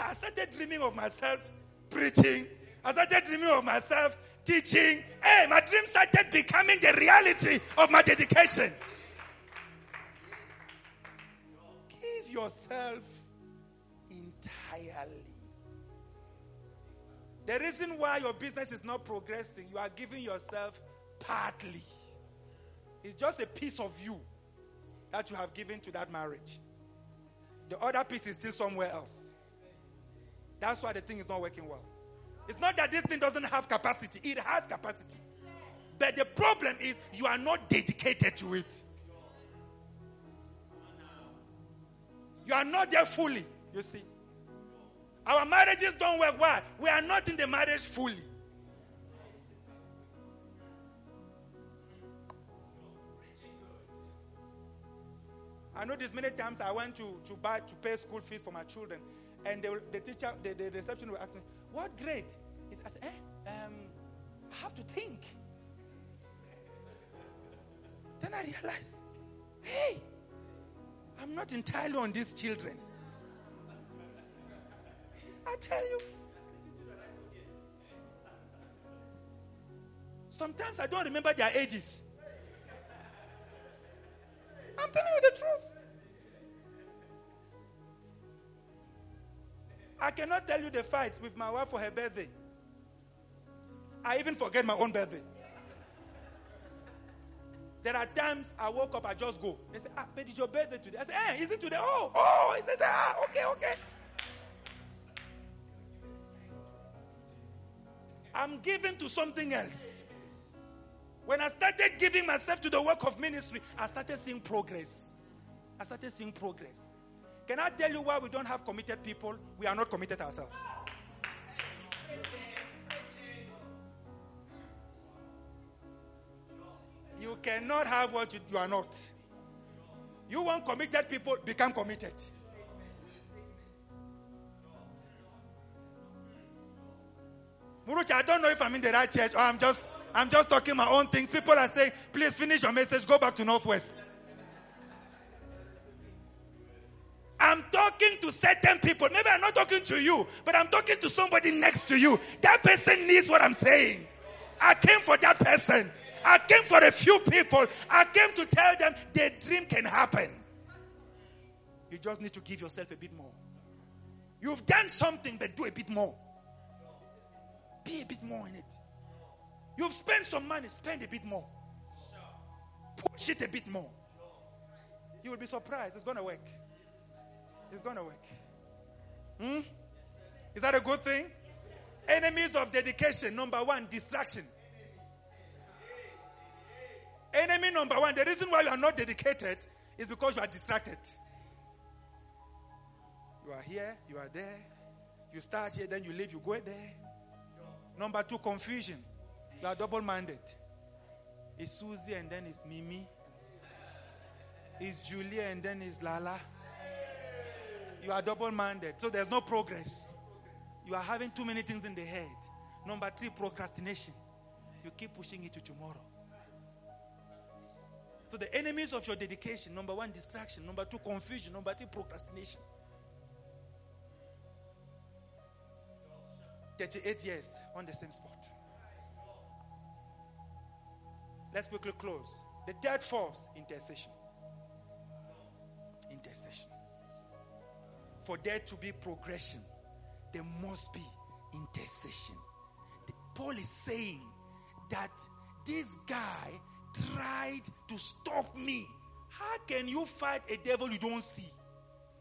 I started dreaming of myself preaching. I started dreaming of myself teaching. Hey, my dream started becoming the reality of my dedication. Give yourself entirely. The reason why your business is not progressing, you are giving yourself partly. It's just a piece of you that you have given to that marriage. The other piece is still somewhere else. That's why the thing is not working well. It's not that this thing doesn't have capacity, it has capacity. But the problem is you are not dedicated to it. You are not there fully, you see. Our marriages don't work. Why? We are not in the marriage fully. I know this many times I went to, to buy to pay school fees for my children, and the, the teacher, the, the reception will ask me, "What grade?" Is I said, "Eh, um, I have to think." then I realized Hey, I'm not entirely on these children. I tell you. Sometimes I don't remember their ages. I'm telling you the truth. I cannot tell you the fights with my wife for her birthday. I even forget my own birthday. There are times I woke up, I just go. They say, ah, but it's your birthday today. I say, eh, is it today? Oh, oh, is it? Ah, okay, okay. I'm giving to something else. When I started giving myself to the work of ministry, I started seeing progress. I started seeing progress. Can I tell you why we don't have committed people? We are not committed ourselves. You cannot have what you, you are not. You want committed people, become committed. Murucha, I don't know if I'm in the right church or I'm just I'm just talking my own things. People are saying, please finish your message, go back to Northwest. I'm talking to certain people. Maybe I'm not talking to you, but I'm talking to somebody next to you. That person needs what I'm saying. I came for that person. I came for a few people. I came to tell them their dream can happen. You just need to give yourself a bit more. You've done something, but do a bit more. Be a bit more in it. You've spent some money, spend a bit more. Push it a bit more. You will be surprised. It's going to work. It's going to work. Hmm? Is that a good thing? Enemies of dedication. Number one, distraction. Enemy number one. The reason why you are not dedicated is because you are distracted. You are here, you are there. You start here, then you leave, you go there. Number two, confusion. You are double minded. It's Susie and then it's Mimi. It's Julia and then it's Lala. You are double minded. So there's no progress. You are having too many things in the head. Number three, procrastination. You keep pushing it to tomorrow. So the enemies of your dedication number one, distraction. Number two, confusion. Number three, procrastination. 38 years on the same spot. Let's quickly close. The third force, intercession. Intercession. For there to be progression, there must be intercession. The, Paul is saying that this guy tried to stop me. How can you fight a devil you don't see?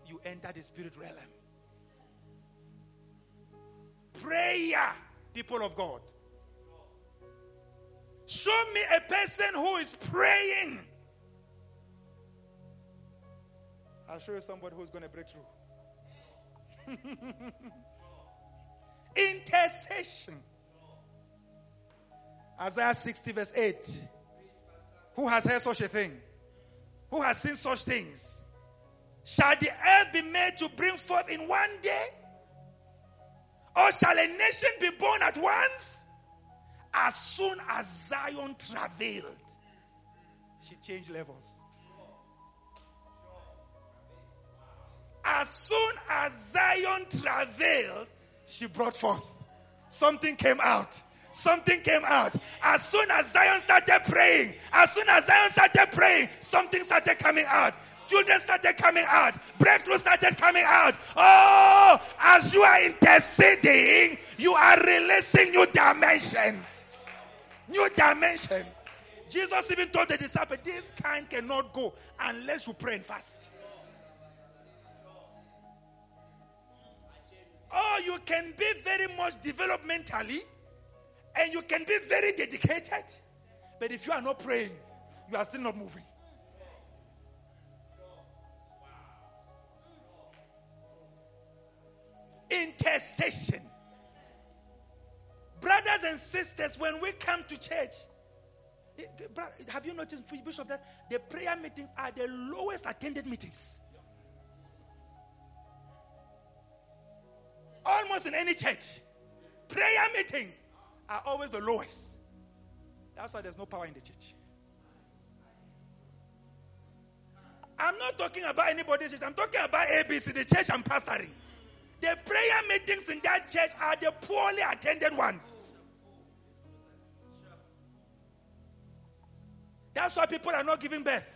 You enter the spirit realm. Prayer, people of God. Show me a person who is praying. I'll show you somebody who's going to break through. <laughs> Intercession. Isaiah 60, verse 8. Who has heard such a thing? Who has seen such things? Shall the earth be made to bring forth in one day? Or shall a nation be born at once? As soon as Zion traveled, she changed levels. As soon as Zion traveled, she brought forth. Something came out. Something came out. As soon as Zion started praying, as soon as Zion started praying, something started coming out. Children started coming out. Breakthrough started coming out. Oh, as you are interceding, you are releasing new dimensions. New dimensions. Jesus even told the disciples, this kind cannot go unless you pray and fast. Oh, you can be very much developmentally and you can be very dedicated. But if you are not praying, you are still not moving. Intercession. Brothers and sisters, when we come to church, eh, have you noticed, Bishop, that the prayer meetings are the lowest attended meetings? Almost in any church, prayer meetings are always the lowest. That's why there's no power in the church. I'm not talking about anybody's church. I'm talking about ABC, the church I'm pastoring. The prayer meetings in that church are the poorly attended ones. That's why people are not giving birth.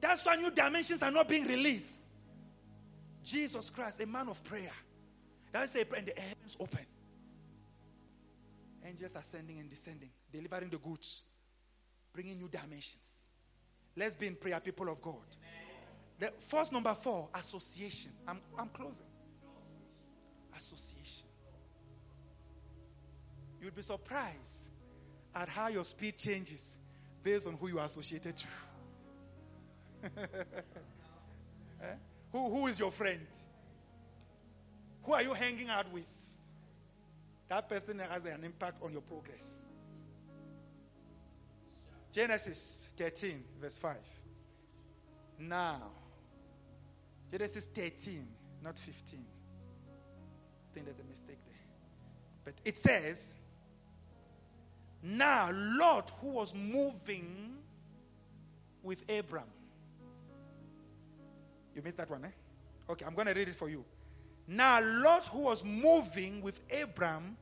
That's why new dimensions are not being released. Jesus Christ, a man of prayer. That's a prayer, and the heavens open. Angels ascending and descending, delivering the goods, bringing new dimensions. Let's be in prayer, people of God. The first number four, association. I'm, I'm closing. Association. You'd be surprised at how your speed changes based on who you are associated to. <laughs> eh? Who, who is your friend? Who are you hanging out with? That person has an impact on your progress. Genesis 13, verse 5. Now, Genesis 13, not 15. I think there's a mistake there. But it says, Now Lot, who was moving with Abram. You missed that one, eh? Okay, I'm going to read it for you. Now Lot, who was moving with Abram,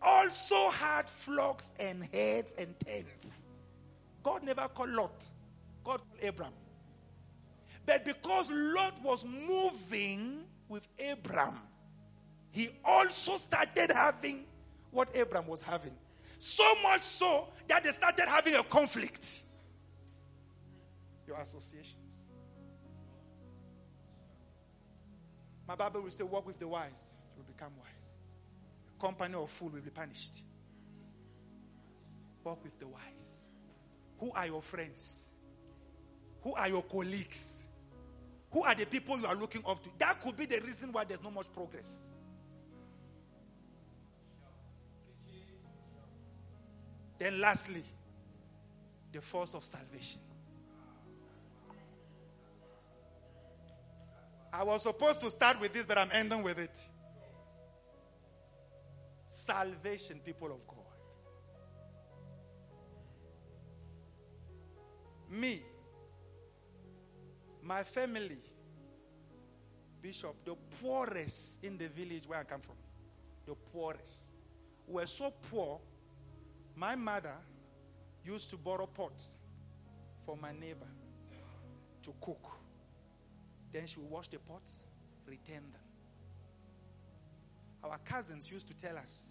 also had flocks and herds and tents. God never called Lot, God called Abram. But because Lot was moving with Abram, he also started having what Abram was having. So much so that they started having a conflict. Your associations. My Bible will say, Walk with the wise, you will become wise. A company of fool will be punished. Walk with the wise. Who are your friends? Who are your colleagues? Who are the people you are looking up to? That could be the reason why there's no much progress. Then, lastly, the force of salvation. I was supposed to start with this, but I'm ending with it. Salvation, people of God. Me, my family, Bishop, the poorest in the village where I come from, the poorest, were so poor. My mother used to borrow pots for my neighbor to cook. Then she will wash the pots, return them. Our cousins used to tell us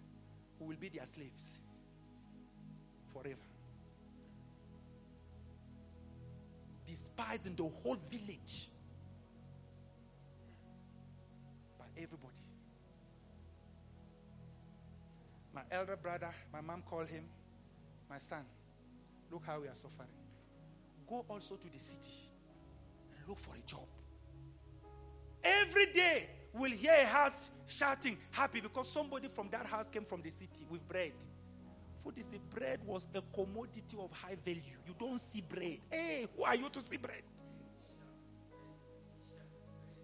we will be their slaves forever. despised in the whole village by everybody. My elder brother, my mom called him, my son, look how we are suffering. Go also to the city and look for a job. Every day we'll hear a house shouting, happy because somebody from that house came from the city with bread. Food is a bread was a commodity of high value. You don't see bread. Hey, who are you to see bread?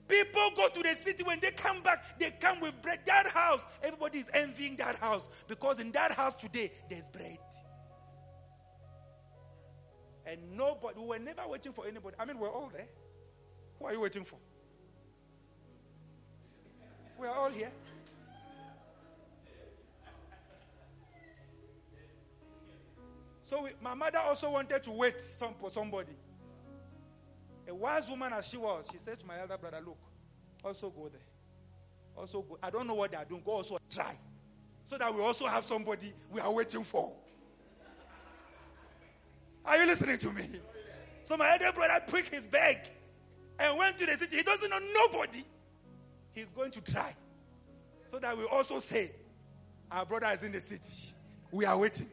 People go to the city when they come back, they come with bread. That house, everybody is envying that house because in that house today there's bread. And nobody, we were never waiting for anybody. I mean, we're all there. Who are you waiting for? We're all here. So we, my mother also wanted to wait some, for somebody. A wise woman as she was, she said to my elder brother, Look, also go there. Also go. I don't know what they are doing. Go also try. So that we also have somebody we are waiting for. Are you listening to me? So my elder brother picked his bag and went to the city. He doesn't know nobody. He's going to try. So that we also say, Our brother is in the city. We are waiting.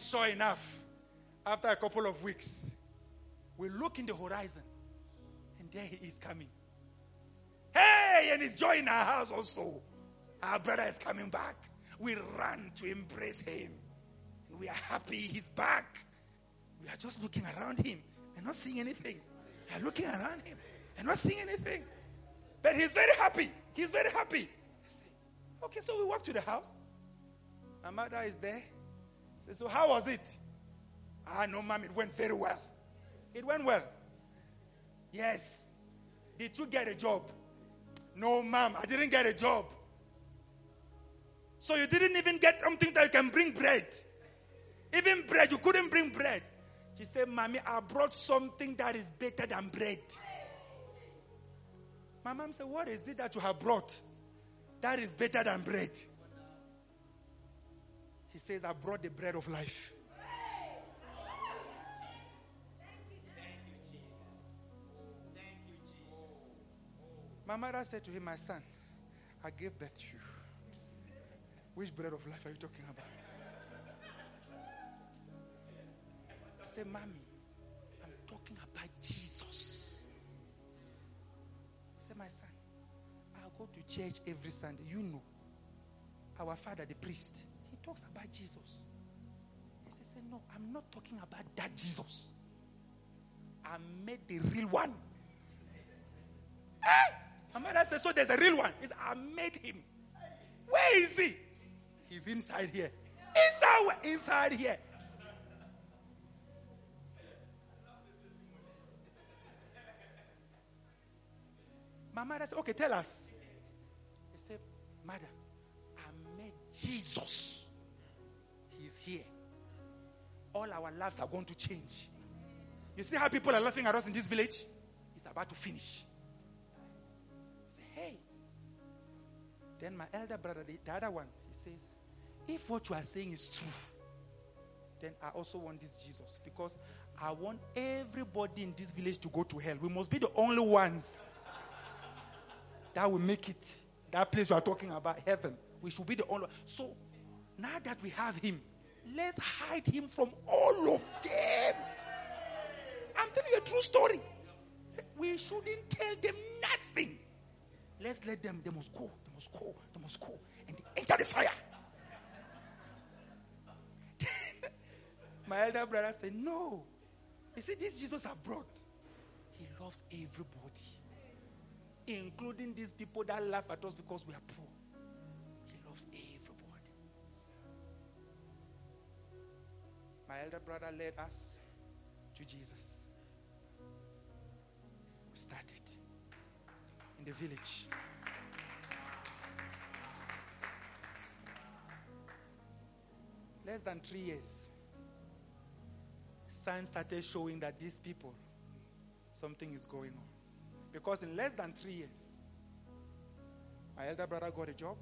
Sure enough, after a couple of weeks, we look in the horizon and there he is coming. Hey, and he's joining our house also. Our brother is coming back. We run to embrace him. We are happy he's back. We are just looking around him and not seeing anything. We are looking around him and not seeing anything. But he's very happy. He's very happy. Okay, so we walk to the house. My mother is there. Say, so how was it? Ah, no, ma'am, it went very well. It went well. Yes. Did you get a job? No, ma'am, I didn't get a job. So you didn't even get something that you can bring bread. Even bread, you couldn't bring bread. She said, Mommy, I brought something that is better than bread. My mom said, What is it that you have brought that is better than bread? He says, I brought the bread of life. My mother said to him, My son, I gave birth to you. Which bread of life are you talking about? Said, Mommy, I'm talking about Jesus. My son, I'll go to church every Sunday. You know, our father, the priest, he talks about Jesus. He said, No, I'm not talking about that Jesus. I made the real one. Hey! My mother said, So there's a real one. He said, I made him. Where is he? He's inside here. Inside, inside here. My mother said, Okay, tell us. He said, Mother, I met Jesus. He's here. All our lives are going to change. You see how people are laughing at us in this village? It's about to finish. Say, hey. Then my elder brother, the, the other one, he says, if what you are saying is true, then I also want this Jesus because I want everybody in this village to go to hell. We must be the only ones that will make it. That place you are talking about, heaven. We should be the only. So now that we have him, let's hide him from all of them. I'm telling you a true story. We shouldn't tell them nothing. Let's let them, they must go, they must go, they must go, and they enter the fire. <laughs> My elder brother said, No. He said, This Jesus I brought. He loves everybody, including these people that laugh at us because we are poor. He loves everybody. My elder brother led us to Jesus. We started in the village. Less than three years, signs started showing that these people, something is going on. Because in less than three years, my elder brother got a job.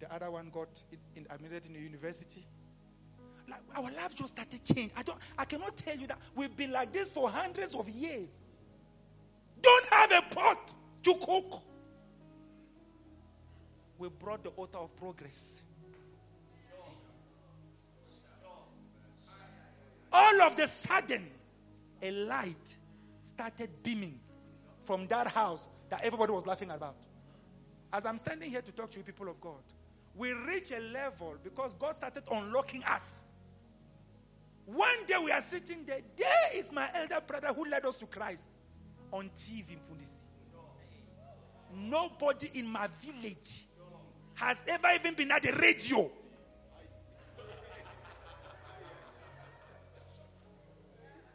The other one got in, admitted in a university. Like our life just started change. I don't. I cannot tell you that we've been like this for hundreds of years. Don't have a pot to cook. We brought the altar of progress. All of the sudden, a light started beaming from that house that everybody was laughing about. As I'm standing here to talk to you, people of God, we reach a level because God started unlocking us. One day we are sitting there. There is my elder brother who led us to Christ on TV, in Fundisi. Nobody in my village has ever even been at the radio.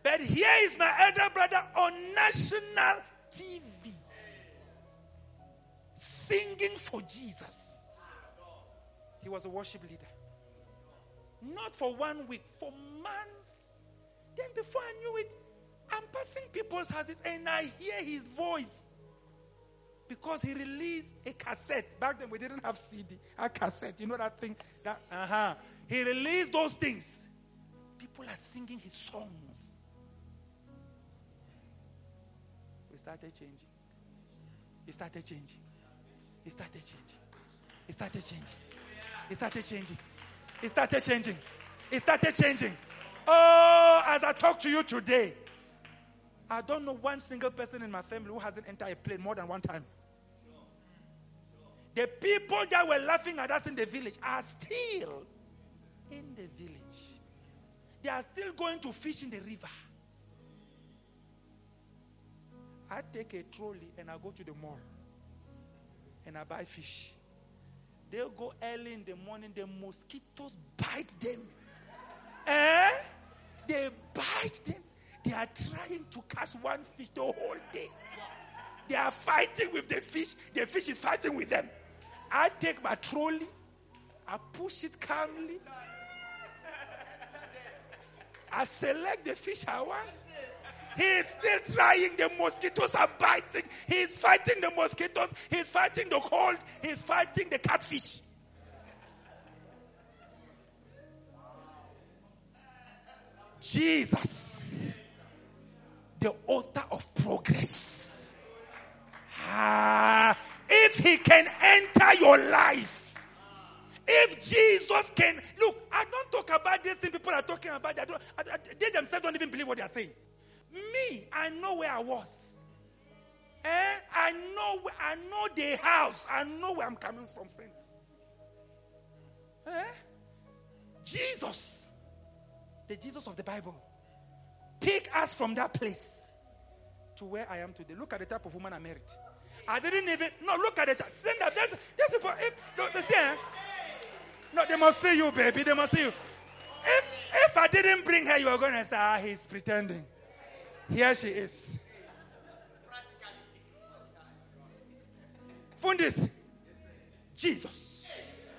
But here is my elder brother on national TV singing for Jesus. He was a worship leader. Not for one week, for months. Then before I knew it, I'm passing people's houses and I hear his voice. Because he released a cassette. Back then we didn't have CD, a cassette. You know that thing? That uh-huh. He released those things. People are singing his songs. We started changing. It started changing. It started changing. It started changing. It started changing. It started changing. It started changing. Oh, as I talk to you today, I don't know one single person in my family who hasn't entered a plane more than one time. The people that were laughing at us in the village are still in the village. They are still going to fish in the river. I take a trolley and I go to the mall and I buy fish. They'll go early in the morning, the mosquitoes bite them. Eh? They bite them. They are trying to catch one fish the whole day. They are fighting with the fish. The fish is fighting with them. I take my trolley, I push it calmly. I select the fish I want. He is still trying. The mosquitoes are biting. He is fighting the mosquitoes. He is fighting the cold. He is fighting the catfish. Jesus, the author of progress. Ah, if he can enter your life, if Jesus can look, I don't talk about this thing people are talking about. They, don't, they themselves don't even believe what they are saying. Me, I know where I was. Eh? I know I know the house. I know where I'm coming from, friends. Eh? Jesus, the Jesus of the Bible, pick us from that place to where I am today. Look at the type of woman I married. I didn't even no look at it. Send that. There's, there's people. If, they say, eh? no, they must see you, baby. They must see you. If if I didn't bring her, you are going to say, ah, he's pretending. Here she is. Fundis. Jesus.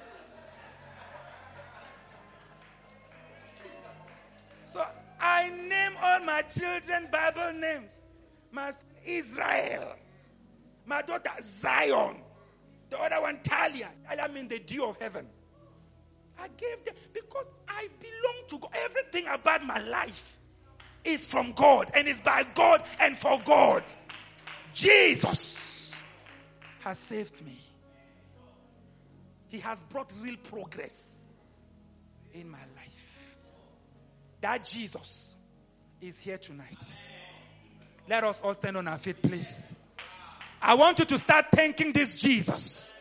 So I name all my children Bible names. My son Israel. My daughter Zion. The other one Talia. Talia means the dew of heaven. I gave them because I belong to God. Everything about my life is from God and is by God and for God. Jesus has saved me. He has brought real progress in my life. That Jesus is here tonight. Let us all stand on our feet, please. I want you to start thanking this Jesus.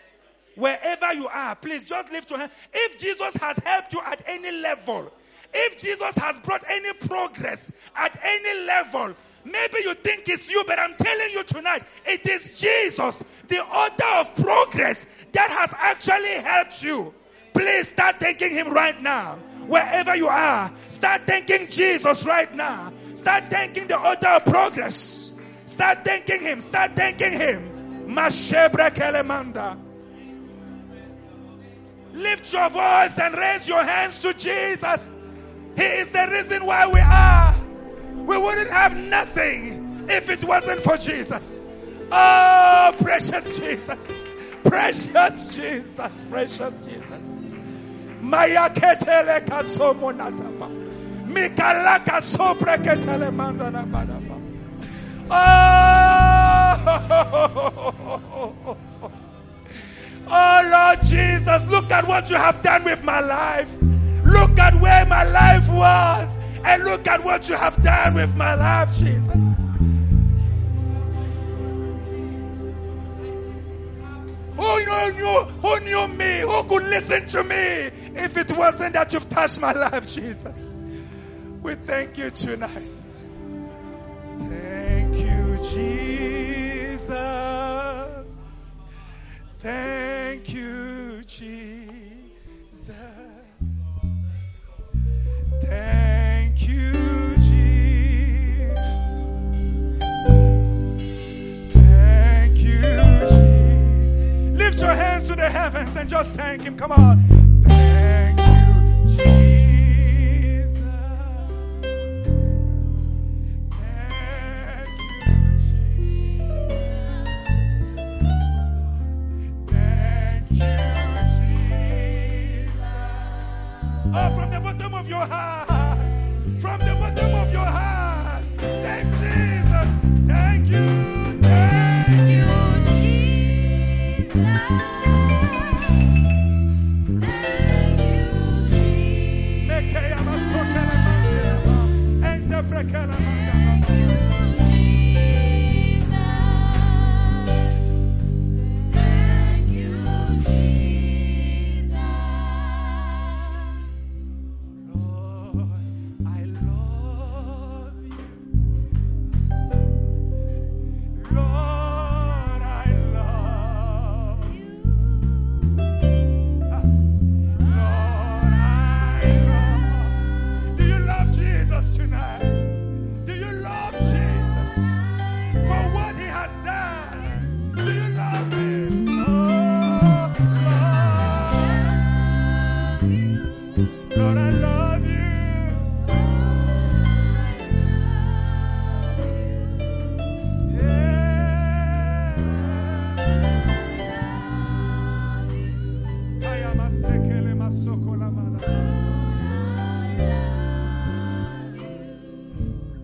Wherever you are, please just lift your hand. If Jesus has helped you at any level, if Jesus has brought any progress at any level, maybe you think it's you, but I'm telling you tonight, it is Jesus, the author of progress, that has actually helped you. Please start thanking Him right now. Wherever you are, start thanking Jesus right now. Start thanking the author of progress. Start thanking Him. Start thanking Him. Lift your voice and raise your hands to Jesus. He is the reason why we are. We wouldn't have nothing if it wasn't for Jesus. Oh, precious Jesus. Precious Jesus. Precious Jesus. Maya ketele kasomonatapa. Mikalaka sopreketele mandana badaba. Oh, oh Lord Jesus, look at what you have done with my life. Look at where my life was. And look at what you have done with my life, Jesus. Who knew, who knew me? Who could listen to me if it wasn't that you've touched my life, Jesus? We thank you tonight. Thank you, Jesus. Thank you, Jesus. Heavens and just thank Him. Come on. Thank you, Jesus. Thank you, Thank you, Jesus. Oh, from the bottom of your heart.